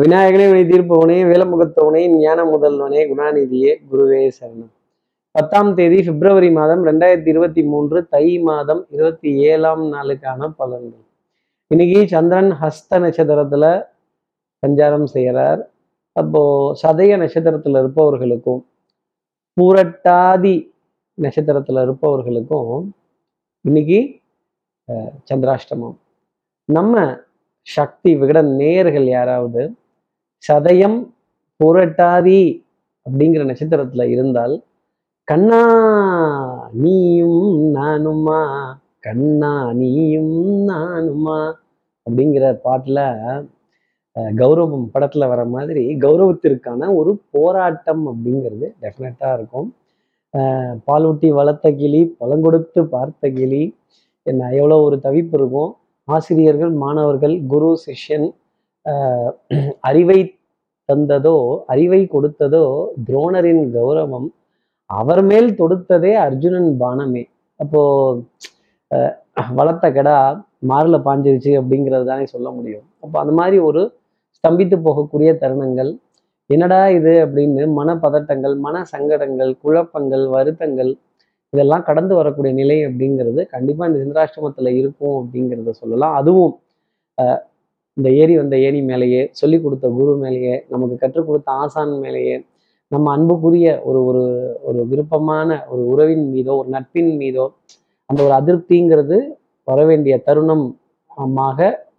விநாயகனே வினை தீர்ப்பவனே வேலமுகத்தவனே ஞான முதல்வனே குணாநிதியே குருவே சரணம். பத்தாம் தேதி பிப்ரவரி மாதம் ரெண்டாயிரத்தி இருபத்தி மூன்று தை மாதம் இருபத்தி ஏழாம் நாளுக்கான பலன்கள். இன்னைக்கு சந்திரன் ஹஸ்த நட்சத்திரத்துல சஞ்சாரம் செய்கிறார் அப்போ சதய நட்சத்திரத்துல இருப்பவர்களுக்கும் பூரட்டாதி நட்சத்திரத்துல இருப்பவர்களுக்கும் இன்னைக்கு சந்திராஷ்டமம். நம்ம சக்தி விகட நேயர்கள் யாராவது சதயம் புரட்டாதி அப்படிங்கிற நட்சத்திரத்துல இருந்தால் கண்ணா நீயும் நானுமா கண்ணா நீயும் நானுமா அப்படிங்கிற பாட்டுல கௌரவம் படத்துல வர மாதிரி கௌரவத்திற்கான ஒரு போராட்டம் அப்படிங்கிறது டெஃபினட்டா இருக்கும். அஹ், பாலூட்டி வளர்த்த கிளி பழங்கொடுத்து பார்த்த கிளி என்ன எவ்வளோ ஒரு தவிப்பு இருக்கும். ஆசிரியர்கள் மாணவர்கள் குரு சிஷ்யன் அறிவை தந்ததோ அறிவை கொடுத்ததோ துரோணரின் கௌரவம் அவர் மேல் தொடுத்ததே அர்ஜுனன் பானமே. அப்போ வளர்த்த கடா மாறுல பாஞ்சிருச்சு அப்படிங்கிறது தானே சொல்ல முடியும். அப்போ அந்த மாதிரி ஒரு ஸ்தம்பித்து போகக்கூடிய தருணங்கள். என்னடா இது அப்படின்னு மனப்பதட்டங்கள் மன சங்கடங்கள் குழப்பங்கள் வருத்தங்கள் இதெல்லாம் கடந்து வரக்கூடிய நிலை அப்படிங்கிறது கண்டிப்பாக இந்த சிந்தராஷ்டிரமத்தில் இருக்கும் அப்படிங்கிறத சொல்லலாம். அதுவும் இந்த ஏரி வந்த ஏணி மேலேயே சொல்லி கொடுத்த குரு மேலேயே நமக்கு கற்றுக் கொடுத்த ஆசான் மேலேயே நம்ம அன்புக்குரிய ஒரு ஒரு ஒரு விருப்பமான ஒரு உறவின் மீதோ ஒரு நட்பின் மீதோ அந்த ஒரு அதிருப்திங்கிறது வர வேண்டிய தருணம்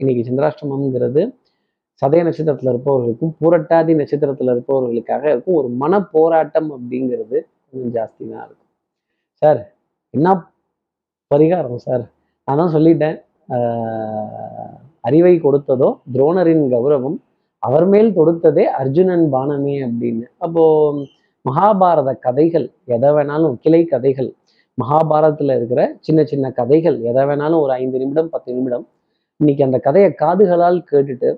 இன்னைக்கு சந்திராஷ்டமம்ங்கிறது சதய நட்சத்திரத்துல இருப்பவர்களுக்கும் பூரட்டாதி நட்சத்திரத்துல இருப்பவர்களுக்காக இருக்கும் ஒரு மன போராட்டம் அப்படிங்கிறது கொஞ்சம் ஜாஸ்தி தான் இருக்கும். சார் என்ன பரிகாரம் சார்? நான் தான் சொல்லிட்டேன். அறிவை கொடுத்ததோ துரோணரின் கௌரவம் அவர் மேல் தொடுத்ததே அர்ஜுனன் பானமே அப்படின்னு. அப்போ மகாபாரத கதைகள் எதை வேணாலும் கிளை கதைகள் மகாபாரதத்துல இருக்கிற சின்ன சின்ன கதைகள் எதை வேணாலும் ஒரு ஐந்து நிமிடம் பத்து நிமிடம் இன்னைக்கு அந்த கதையை காதுகளால் கேட்டுட்டு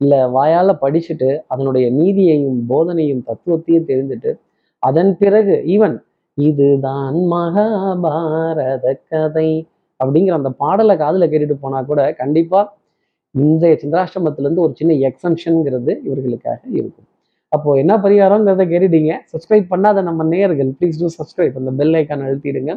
இல்லை வாயால் படிச்சுட்டு அதனுடைய நீதியையும் போதனையும் தத்துவத்தையும் தெரிந்துட்டு அதன் பிறகு ஈவன் இதுதான் மகாபாரத கதை அப்படிங்கிற அந்த பாடலை காதில் கேட்டுட்டு போனா கூட கண்டிப்பாக இந்த சந்திராஷ்டமத்திலேருந்து ஒரு சின்ன எக்ஸம்ஷனுங்கிறது இவர்களுக்காக இருக்கும். அப்போ என்ன பரிகாரங்கிறத கேட்டுட்டீங்க. சப்ஸ்கிரைப் பண்ணாத நம்ம நேயர்கள் ப்ளீஸ் டூ சப்ஸ்கிரைப் அந்த பெல் ஐக்கான் அழுத்திடுங்க.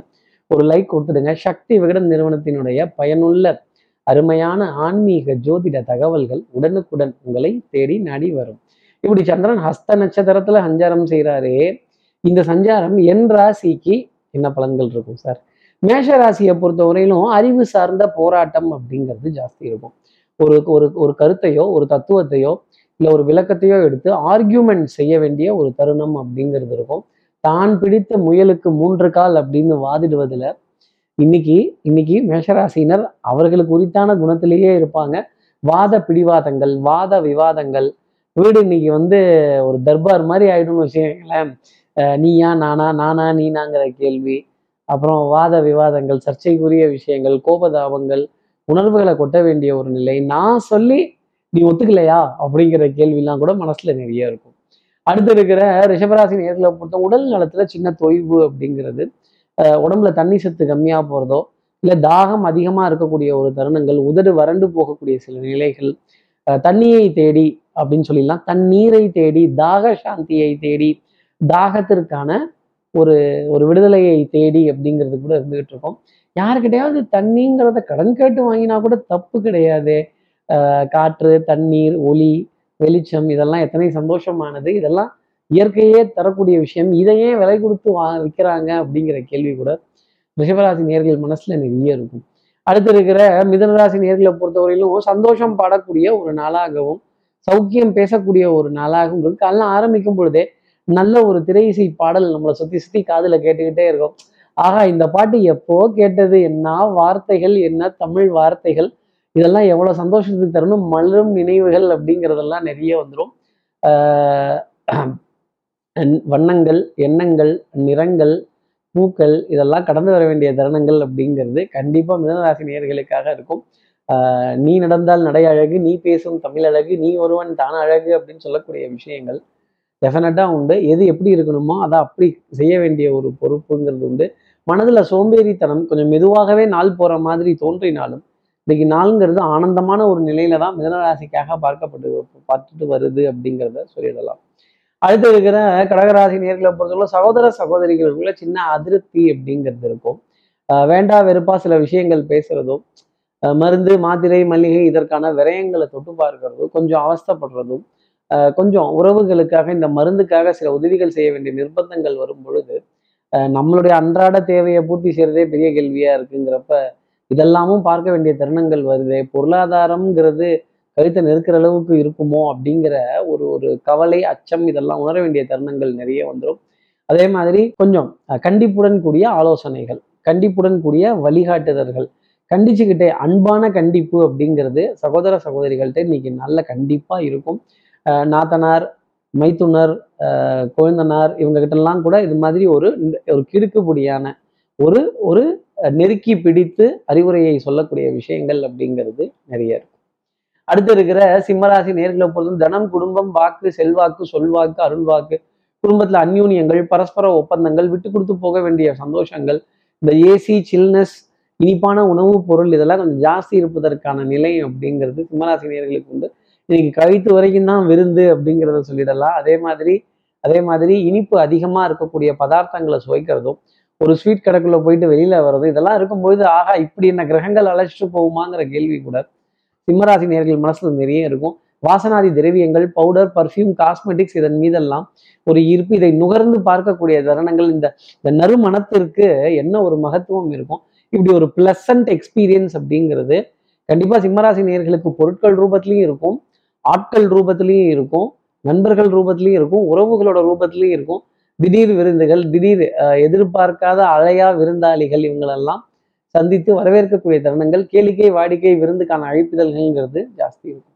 ஒரு லைக் கொடுத்துடுங்க. சக்தி விகடன் நிறுவனத்தினுடைய பயனுள்ள அருமையான ஆன்மீக ஜோதிட தகவல்கள் உடனுக்குடன் உங்களை தேடி நாடி வரும். இப்படி சந்திரன் ஹஸ்த நட்சத்திரத்துல சஞ்சாரம் செய்கிறாரே இந்த சஞ்சாரம் என் ராசிக்கு என்ன பலன்கள் இருக்கும் சார்? மேஷ ராசியை பொறுத்த வரையிலும் அறிவு சார்ந்த போராட்டம் அப்படிங்கிறது ஜாஸ்தி இருக்கும். ஒரு ஒரு ஒரு கருத்தையோ ஒரு தத்துவத்தையோ இல்லை ஒரு விளக்கத்தையோ எடுத்து ஆர்கியூமெண்ட் செய்ய வேண்டிய ஒரு தருணம் அப்படிங்கிறது இருக்கும். தான் பிடித்த முயலுக்கு மூன்று கால் அப்படின்னு வாதிடுவதில் இன்னைக்கு இன்னைக்கு மேஷராசினர் அவர்களுக்கு உரித்தான குணத்திலேயே இருப்பாங்க. வாத பிடிவாதங்கள் வாத விவாதங்கள். வீடு இன்னைக்கு வந்து ஒரு தர்பார் மாதிரி ஆயிடும்னு வச்சுக்கோங்களேன். நீயா நானா நானா நீனாங்கிற கேள்வி. அப்புறம் வாத விவாதங்கள் சர்ச்சைக்குரிய விஷயங்கள் கோபதாபங்கள் உணர்வுகளை கொட்ட வேண்டிய ஒரு நிலை. நான் சொல்லி நீ ஒத்துக்கலையா? அப்படிங்கிற கேள்விலாம் கூட மனசுல நிறைய இருக்கும். அடுத்து இருக்கிற ரிஷபராசி நேர்களை பொறுத்த உடல் நலத்துல சின்ன தொய்வு அப்படிங்கிறது உடம்புல தண்ணி சத்து கம்மியா போறதோ இல்ல தாகம் அதிகமா இருக்கக்கூடிய ஒரு தருணங்கள் உதடு வறண்டு போகக்கூடிய சில நிலைகள் அஹ் தண்ணியை தேடி அப்படின்னு சொல்லிடலாம் தண்ணீரை தேடி தாக சாந்தியை தேடி தாகத்திற்கான ஒரு ஒரு விடுதலையை தேடி அப்படிங்கிறது கூட இருந்துகிட்டு இருக்கோம். யாருக்கிட்டையாவது தண்ணிங்கிறத கடன் கேட்டு வாங்கினா கூட தப்பு கிடையாது. காற்று தண்ணீர் ஒளி வெளிச்சம் இதெல்லாம் எத்தனை சந்தோஷமானது. இதெல்லாம் இயற்கையே தரக்கூடிய விஷயம். இதையே விலை கொடுத்து வா விற்கிறாங்க அப்படிங்கிற கேள்வி கூட ரிஷபராசி நேர்கள் மனசுல நிறைய இருக்கும். அடுத்து இருக்கிற மிதனராசி நேர்களை பொறுத்தவரையிலும் சந்தோஷம் பாடக்கூடிய ஒரு நாளாகவும் சௌக்கியம் பேசக்கூடிய ஒரு நாளாகவும் இருக்கு அதெல்லாம் ஆரம்பிக்கும் பொழுதே நல்ல ஒரு திரை இசை பாடல் நம்மளை சுத்தி சுத்தி காதுல கேட்டுக்கிட்டே இருக்கும். ஆகா இந்த பாட்டு எப்போ கேட்டது? என்ன வார்த்தைகள்? என்ன தமிழ் வார்த்தைகள்? இதெல்லாம் எவ்வளோ சந்தோஷத்துக்கு தரணும் மலரும் நினைவுகள் அப்படிங்கிறதெல்லாம் நிறைய வந்துடும் வண்ணங்கள் எண்ணங்கள் நிறங்கள் பூக்கள் இதெல்லாம் கடந்து வர வேண்டிய தருணங்கள் அப்படிங்கிறது கண்டிப்பாக மிதனராசி நேர்களுக்காக இருக்கும். நீ நடந்தால் நடை அழகு நீ பேசும் தமிழ் அழகு நீ ஒருவன் தான அழகு அப்படின்னு சொல்லக்கூடிய விஷயங்கள் டெஃபினட்டாக உண்டு. எது எப்படி இருக்கணுமோ அதை அப்படி செய்ய வேண்டிய ஒரு பொறுப்புங்கிறது உண்டு. மனதுல சோம்பேறித்தனம் கொஞ்சம் மெதுவாகவே நாள் போற மாதிரி தோன்றினாலும் இன்னைக்கு நாளுங்கிறது ஆனந்தமான ஒரு நிலையில தான் மிதனராசிக்காக பார்க்கப்பட்டு பார்த்துட்டு வருது அப்படிங்கிறத சொல்லிடலாம். அடுத்து இருக்கிற கடகராசி நேர்களை பொறுத்தவரை சகோதர சகோதரிகளுக்குள்ள சின்ன அதிருப்தி அப்படிங்கிறது இருக்கும். வேண்டா வெறுப்பா சில விஷயங்கள் பேசுறதும் மருந்து மாத்திரை மல்லிகை இதற்கான விரயங்களை தொட்டு பார்க்கறதும் கொஞ்சம் அவஸ்தைப்படுறதும் கொஞ்சம் உறவுகளுக்காக இந்த மருந்துக்காக சில உதவிகள் செய்ய வேண்டிய நிர்பந்தங்கள் வரும் பொழுது நம்மளுடைய அன்றாட தேவையை பூர்த்தி செய்யறதே பெரிய கேள்வியா இருக்குங்கிறப்ப இதெல்லாமும் பார்க்க வேண்டிய தருணங்கள் வருது. பொருளாதாரம்ங்கிறது கழுத்தை நெருக்கிற அளவுக்கு இருக்குமோ அப்படிங்கிற ஒரு ஒரு கவலை அச்சம் இதெல்லாம் உணர வேண்டிய தருணங்கள் நிறைய வந்துடும் அதே மாதிரி கொஞ்சம் கண்டிப்புடன் கூடிய ஆலோசனைகள் கண்டிப்புடன் கூடிய வழிகாட்டுதல்கள் கண்டிச்சுக்கிட்டே அன்பான கண்டிப்பு அப்படிங்கிறது சகோதர சகோதரிகள்கிட்ட இன்னைக்கு நல்ல கண்டிப்பாக இருக்கும். நாத்தனார் மைத்துனர் அஹ், கொழுந்தனார் இவங்க கிட்டலாம் கூட இது மாதிரி ஒரு ஒரு கிடுக்குபடியான ஒரு ஒரு நெருக்கி பிடித்து அறிவுரையை சொல்லக்கூடிய விஷயங்கள் அப்படிங்கிறது நிறைய இருக்கு. அடுத்து இருக்கிற சிம்மராசி நேர்களை பொறுத்தும் தனம் குடும்பம் வாக்கு செல்வாக்கு சொல்வாக்கு அருள்வாக்கு குடும்பத்துல அந்யூன்யங்கள் பரஸ்பர ஒப்பந்தங்கள் விட்டு கொடுத்து போக வேண்டிய சந்தோஷங்கள் இந்த ஏசி சில்னஸ் இனிப்பான உணவுப் பொருள் இதெல்லாம் கொஞ்சம் ஜாஸ்தி இருப்பதற்கான நிலை அப்படிங்கிறது சிம்மராசி நேர்களுக்கு உண்டு. இன்னைக்கு கழித்து வரைக்கும் தான் விருந்து அப்படிங்கிறத சொல்லிடலாம். அதே மாதிரி அதே மாதிரி இனிப்பு அதிகமா இருக்கக்கூடிய பதார்த்தங்களை சுவைக்கிறதும் ஒரு ஸ்வீட் கடைக்குள்ளே போயிட்டு வெளியில வர்றதும் இதெல்லாம் இருக்கும்போது ஆகா இப்படி என்ன கிரகங்கள் அழைச்சிட்டு போகுமாங்கிற கேள்வி கூட சிம்மராசி நேர்கள் மனசில் நிறைய இருக்கும். வாசனாதி திரவியங்கள் பவுடர் பர்ஃப்யூம் காஸ்மெட்டிக்ஸ் இதன் மீதெல்லாம் ஒரு ஈர்ப்பு. இதை நுகர்ந்து பார்க்கக்கூடிய தருணங்கள் இந்த இந்த நறுமணத்திற்கு என்ன ஒரு மகத்துவம் இருக்கும்? இப்படி ஒரு பிளசன்ட் எக்ஸ்பீரியன்ஸ் அப்படிங்கிறது கண்டிப்பாக சிம்மராசி நேர்களுக்கு பொருட்கள் ரூபத்திலையும் இருக்கும். ஆட்கள் ரூபத்திலையும் இருக்கும் நண்பர்கள் ரூபத்திலையும் இருக்கும் உறவுகளோட ரூபத்திலையும் இருக்கும். திடீர் விருந்துகள் திடீர் எதிர்பார்க்காத அழையா விருந்தாளிகள் இவங்களெல்லாம் சந்தித்து வரவேற்கக்கூடிய தருணங்கள் கேளிக்கை வாடிக்கை விருந்துக்கான அழைப்பிதழ்கள்ங்கிறது ஜாஸ்தி இருக்கும்.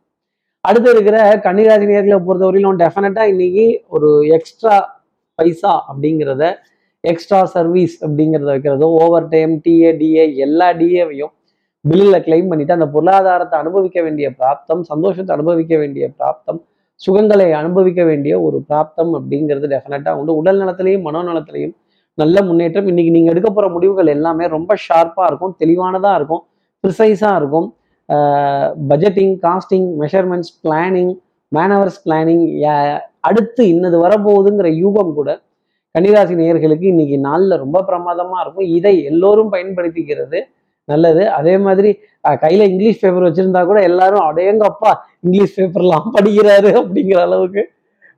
அடுத்து இருக்கிற கன்னிராசி நேர்களை பொறுத்தவரையிலும் டெஃபினட்டாக இன்னைக்கு ஒரு எக்ஸ்ட்ரா பைசா அப்படிங்கிறத எக்ஸ்ட்ரா சர்வீஸ் அப்படிங்கிறத வைக்கிறதோ ஓவர் டைம் டிஏ டிஏ எல்லா டிஏவையும் பில்லில் கிளைம் பண்ணிட்டு அந்த பொருளாதாரத்தை அனுபவிக்க வேண்டிய பிராப்தம் சந்தோஷத்தை அனுபவிக்க வேண்டிய பிராப்தம் சுகங்களை அனுபவிக்க வேண்டிய ஒரு பிராப்தம் அப்படிங்கிறது டெஃபினட்டாக உண்டு. உடல் நலத்திலையும் மனோநலத்திலையும் நல்ல முன்னேற்றம். இன்னைக்கு நீங்கள் எடுக்க போகிற முடிவுகள் எல்லாமே ரொம்ப ஷார்ப்பாக இருக்கும் தெளிவானதாக இருக்கும் ப்ரிசைஸாக இருக்கும். Budgeting costing measurements planning manoeuvres planning அடுத்து இன்னது வரப்போகுதுங்கிற யூகம் கூட கன்னிராசி நேயர்களுக்கு இன்னைக்கு நாளில் ரொம்ப பிரமாதமாக இருக்கும். இதை எல்லோரும் பயன்படுத்திக்கிறது. நல்லது. அதே மாதிரி கையில் கையில இங்கிலீஷ் பேப்பர் வச்சிருந்தா கூட எல்லாரும் அடையங்கப்பா இங்கிலீஷ் பேப்பர்லாம் படிக்கிறாரு அப்படிங்கிற அளவுக்கு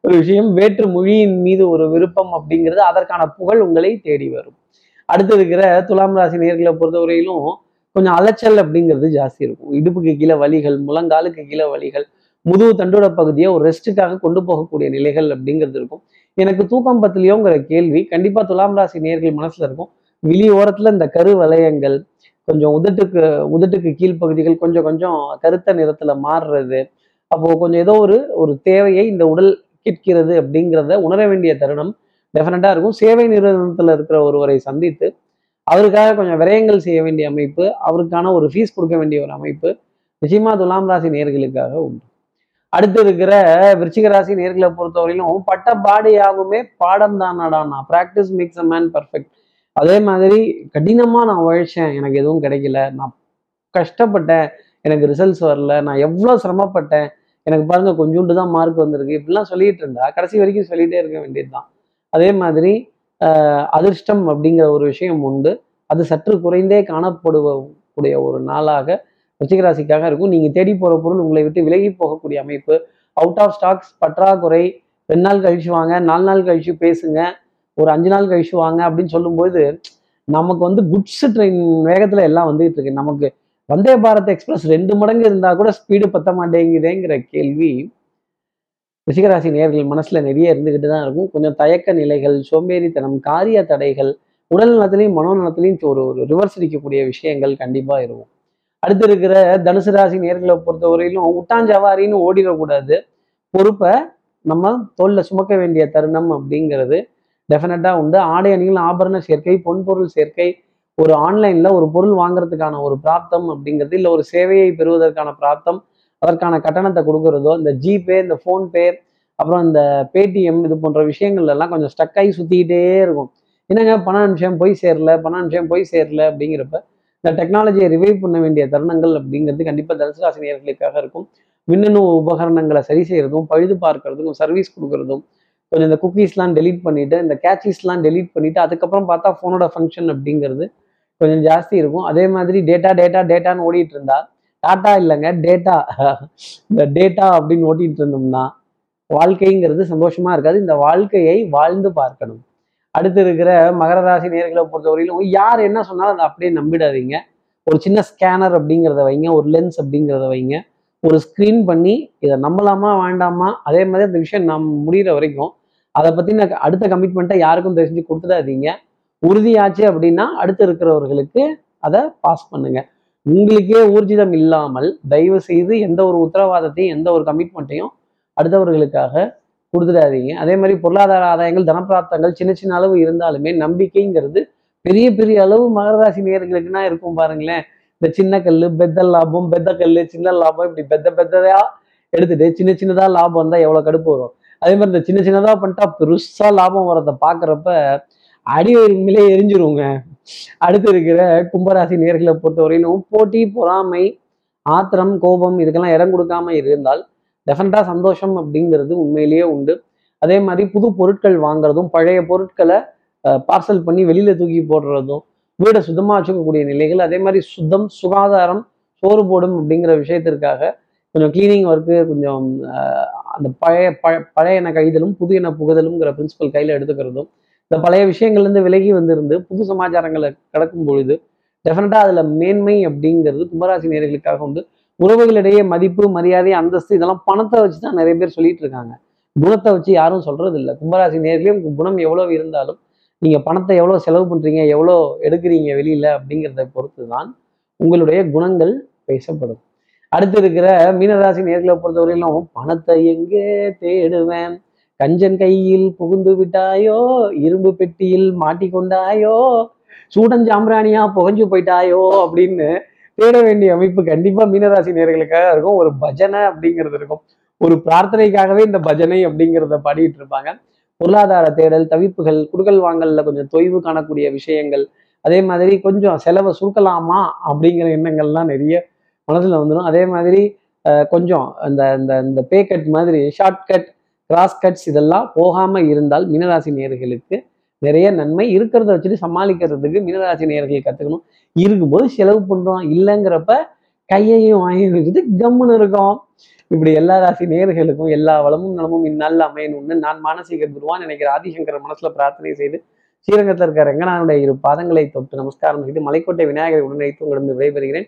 ஒரு விஷயம். வேற்று மொழியின் மீது ஒரு விருப்பம் அப்படிங்கிறது அதற்கான புகழ் உங்களை தேடி வரும். அடுத்து இருக்கிற துலாம் ராசி நேர்களை பொறுத்தவரையிலும் கொஞ்சம் அலைச்சல் அப்படிங்கிறது ஜாஸ்தி இருக்கும். இடுப்புக்கு கீழே வலிகள் முழங்காலுக்கு கீழே வலிகள் முதுகு தண்டோட பகுதியை ஒரு ரெஸ்ட்டுக்காக கொண்டு போகக்கூடிய நிலைகள் அப்படிங்கிறது இருக்கும். எனக்கு தூக்கம் பத்திலையோங்கிற கேள்வி கண்டிப்பாக துலாம் ராசி நேர்கள் மனசில் இருக்கும். விழி ஓரத்துல இந்த கரு வளையங்கள் கொஞ்சம் உதட்டுக்கு உதட்டுக்கு கீழ்ப்பகுதிகள் கொஞ்சம் கொஞ்சம் கருத்த நிறத்துல மாறுறது. அப்போ கொஞ்சம் ஏதோ ஒரு ஒரு தேவையை இந்த உடல் கேட்கிறது அப்படிங்கிறத உணர வேண்டிய தருணம் டெஃபினட்டா இருக்கும். சேவை நிறுவனத்துல இருக்கிற ஒருவரை சந்தித்து அவருக்காக கொஞ்சம் விரயங்கள் செய்ய வேண்டிய அமைப்பு அவருக்கான ஒரு ஃபீஸ் கொடுக்க வேண்டிய ஒரு அமைப்பு நிச்சயமா துலாம் ராசி நேர்களுக்காக உண்டு. அடுத்து இருக்கிற விருச்சிக ராசி நேர்களை பொறுத்தவரையிலும் பட்ட பாடியாகவுமே பாடம் தான் நடானா practice makes a man perfect அதே மாதிரி கடினமாக நான் உழைச்சேன் எனக்கு எதுவும் கிடைக்கல. நான் கஷ்டப்பட்டேன் எனக்கு ரிசல்ட்ஸ் வரல. நான் எவ்வளோ சிரமப்பட்டேன் எனக்கு பாருங்க கொஞ்சோண்டு தான் மார்க் வந்திருக்கு. இப்படிலாம் சொல்லிட்டு இருந்தா கடைசி வரைக்கும் சொல்லிகிட்டே இருக்க வேண்டியது தான் அதே மாதிரி அதிர்ஷ்டம் அப்படிங்கிற ஒரு விஷயம் உண்டு. அது சற்று குறைந்தே காணப்படுவ கூடிய ஒரு நாளாக விருச்சிக ராசிக்காக இருக்கும். நீங்கள் தேடி போகிற பொருள் உங்களை விட்டு விலகி போகக்கூடிய அமைப்பு. அவுட் ஆஃப் ஸ்டாக்ஸ் பற்றாக்குறை ரெண்டு நாள் கழிச்சு வாங்க நாலு நாள் கழிச்சு பேசுங்க. ஒரு அஞ்சு நாள் கழிச்சு வாங்க அப்படின்னு சொல்லும்போது நமக்கு வந்து குட்ஸ் ட்ரெயின் வேகத்துல எல்லாம் வந்துகிட்டு இருக்கு. நமக்கு வந்தே பாரத் எக்ஸ்பிரஸ் ரெண்டு மடங்கு இருந்தா கூட ஸ்பீடு பத்த மாட்டேங்குதேங்கிற கேள்வி ரிஷிகராசி நேர்கள் மனசுல நிறைய இருந்துகிட்டு தான் இருக்கும். கொஞ்சம் தயக்க நிலைகள் சோம்பேறித்தனம் காரிய தடைகள் உடல் நலத்திலையும் மனோநலத்திலையும் ஒரு ஒரு ரிவர்ஸ் அடிக்கக்கூடிய விஷயங்கள் கண்டிப்பா இருக்கும். அடுத்து இருக்கிற தனுசு ராசி நேர்களை பொறுத்தவரையிலும் உட்டாஞ்சவாரின்னு ஓடிடக்கூடாது. பொறுப்பை நம்ம தோல்ல சுமக்க வேண்டிய தருணம் அப்படிங்கிறது டெஃபினட்டாக உண்டு. ஆடை அணிகள் ஆபரண சேர்க்கை பொன்பொருள் சேர்க்கை ஒரு ஆன்லைனில் ஒரு பொருள் வாங்குறதுக்கான ஒரு பிராப்தம் அப்படிங்கிறது இல்லை ஒரு சேவையை பெறுவதற்கான பிராப்தம் அதற்கான கட்டணத்தை கொடுக்கறதோ இந்த ஜிபே இந்த ஃபோன்பே அப்புறம் இந்த பேடிஎம் இது போன்ற விஷயங்கள்ல எல்லாம் கொஞ்சம் ஸ்டக் ஆகி சுத்திக்கிட்டே இருக்கும். என்னங்க பண நிமிஷம் போய் சேரல பண நிமிஷம் போய் சேரல அப்படிங்கிறப்ப இந்த டெக்னாலஜியை ரிவைவ் பண்ண வேண்டிய தருணங்கள் அப்படிங்கிறது கண்டிப்பாக தனுசு ராசி நேர்களுக்காக இருக்கும். மின்னணு உபகரணங்களை சரி செய்கிறதும் பழுது பார்க்கறதும் சர்வீஸ் கொடுக்கறதும் கொஞ்சம் இந்த குக்கீஸ்லாம் டெலீட் பண்ணிவிட்டு இந்த கேச்சீஸ்லாம் டெலீட் பண்ணிவிட்டு அதுக்கப்புறம் பார்த்தா ஃபோனோட ஃபங்க்ஷன் அப்படிங்கிறது கொஞ்சம் ஜாஸ்தி இருக்கும். அதே மாதிரி டேட்டா டேட்டா டேட்டான்னு ஓடிட்டு இருந்தா டாட்டா இல்லைங்க டேட்டா இந்த டேட்டா அப்படின்னு ஓட்டிட்டு இருந்தோம்னா வாழ்க்கைங்கிறது சந்தோஷமா இருக்காது. இந்த வாழ்க்கையை வாழ்ந்து பார்க்கணும். அடுத்து இருக்கிற மகர ராசி நேர்களை பொறுத்தவரையிலும் யார் என்ன சொன்னாலும் அதை அப்படியே நம்பிடாதீங்க. ஒரு சின்ன ஸ்கேனர் அப்படிங்கிறத வைங்க ஒரு லென்ஸ் அப்படிங்கிறத வைங்க. ஒரு ஸ்க்ரீன் பண்ணி இதை நம்பலாமா வேண்டாமா? அதே மாதிரி அந்த விஷயம் நம் முடிகிற வரைக்கும் அதை பற்றின அடுத்த கமிட்மெண்ட்டை யாருக்கும் தெரிஞ்சு கொடுத்துடாதீங்க. உறுதியாச்சு அப்படின்னா அடுத்து இருக்கிறவர்களுக்கு அதை பாஸ் பண்ணுங்க. உங்களுக்கே ஊர்ஜிதம் இல்லாமல் தயவு செய்து எந்த ஒரு உத்தரவாதத்தையும் எந்த ஒரு கமிட்மெண்ட்டையும் அடுத்தவர்களுக்காக கொடுத்துடாதீங்க. அதே மாதிரி பொருளாதார ஆதாயங்கள் தனப்பிராப்தங்கள் சின்ன சின்ன அளவு இருந்தாலுமே நம்பிக்கைங்கிறது பெரிய பெரிய அளவு மகராசி நேர்களுக்குன்னா இருக்கும் பாருங்களேன். இந்த சின்ன கல் பெத்த லாபம் பெத்த கல் சின்ன லாபம் இப்படி பெத்த பெத்ததையா எடுத்துட்டு சின்ன சின்னதா லாபம் இருந்தால் எவ்வளவு கடுப்பு வரும். அதே மாதிரி இந்த சின்ன சின்னதா பண்ணிட்டா பெருசா லாபம் வரதை பாக்குறப்ப அடி உண்மையிலே எரிஞ்சிருவோங்க அடுத்து இருக்கிற கும்பராசி நேர்களை பொறுத்தவரையிலும் போட்டி பொறாமை ஆத்திரம் கோபம் இதுக்கெல்லாம் இடம் கொடுக்காம இருந்தால் டெஃபினட்டா சந்தோஷம் அப்படிங்கிறது உண்மையிலேயே உண்டு. அதே மாதிரி புது பொருட்கள் வாங்குறதும் பழைய பொருட்களை பார்சல் பண்ணி வெளியில தூக்கி போடுறதும் வீடை சுத்தமா வச்சுக்கக்கூடிய நிலைகள் அதே மாதிரி சுத்தம் சுகாதாரம் சோறு போடும் அப்படிங்கிற விஷயத்திற்காக கொஞ்சம் கிளீனிங் ஒர்க்கு கொஞ்சம் அஹ், அந்த பழைய பழ பழைய கைதலும் புது எண்ணெய் புகுதலுங்கிற பிரின்சிபல் கையில் எடுத்துக்கிறதும் இந்த பழைய விஷயங்கள்லேருந்து விலகி வந்திருந்து புது சமாச்சாரங்களை கடக்கும் பொழுது டெஃபினட்டாக அதில் மேன்மை அப்படிங்கிறது கும்பராசி நேர்களுக்காக உண்டு. உறவுகளிடையே மதிப்பு மரியாதை அந்தஸ்து இதெல்லாம் பணத்தை வச்சு தான் நிறைய பேர் சொல்லிட்டு இருக்காங்க. குணத்தை வச்சு யாரும் சொல்றது இல்லை கும்பராசி நேர்களையும் குணம் எவ்வளோ இருந்தாலும் நீங்கள் பணத்தை எவ்வளோ செலவு பண்ணுறீங்க எவ்வளோ எடுக்கிறீங்க வெளியில் அப்படிங்கிறத பொறுத்து தான் உங்களுடைய குணங்கள் பேசப்படும். அடுத்து இருக்கிற மீனராசி நேர்களை பொறுத்தவரையிலும் பணத்தை எங்கே தேடுவேன்? கஞ்சன் கையில் புகுந்து விட்டாயோ? இரும்பு பெட்டியில் மாட்டிக்கொண்டாயோ? சூடஞ்சாம்பிராணியா புகஞ்சு போயிட்டாயோ? அப்படின்னு தேட வேண்டிய அமைப்பு கண்டிப்பா மீனராசி நேர்களுக்காக இருக்கும். ஒரு பஜனை அப்படிங்கிறது இருக்கும். ஒரு பிரார்த்தனைக்காகவே இந்த பஜனை அப்படிங்கிறத பாடிட்டு இருப்பாங்க. பொருளாதார தேடல் தவிப்புகள் குடுக்கல் வாங்கல்ல கொஞ்சம் தொய்வு காணக்கூடிய விஷயங்கள். அதே மாதிரி கொஞ்சம் செலவை சுருக்கலாமா அப்படிங்கிற எண்ணங்கள்லாம் நிறைய மனசுல வந்துடும் அதே மாதிரி கொஞ்சம் அந்த இந்த இந்த பே கட் மாதிரி ஷார்ட் கட் கிராஸ் கட்ஸ் இதெல்லாம் போகாம இருந்தால் மீனராசி நேர்களுக்கு நிறைய நன்மை. இருக்கிறத வச்சுட்டு சமாளிக்கிறதுக்கு மீனராசி நேர்கள் கத்துக்கணும். இருக்கும்போது செலவு பண்றோம். இல்லைங்கிறப்ப கையையும் வாங்கி வச்சுட்டு கம்முன்னு இருக்கும். இப்படி எல்லா ராசி நேர்களுக்கும் எல்லா வளமும் நலமும் இந்நாளில் அமையணும்னு நான் மானசீக குருவான் நினைக்கிற ஆதிசங்கர மனசுல பிரார்த்தனை செய்து ஸ்ரீரங்கத்தில் இருக்க ரங்கநாதனுடைய இரு பாதங்களை தொட்டு நமஸ்காரம் செய்து மலைக்கோட்டை விநாயகரை உடனழைத்து உங்களிடம் விடைபெறுகிறேன்.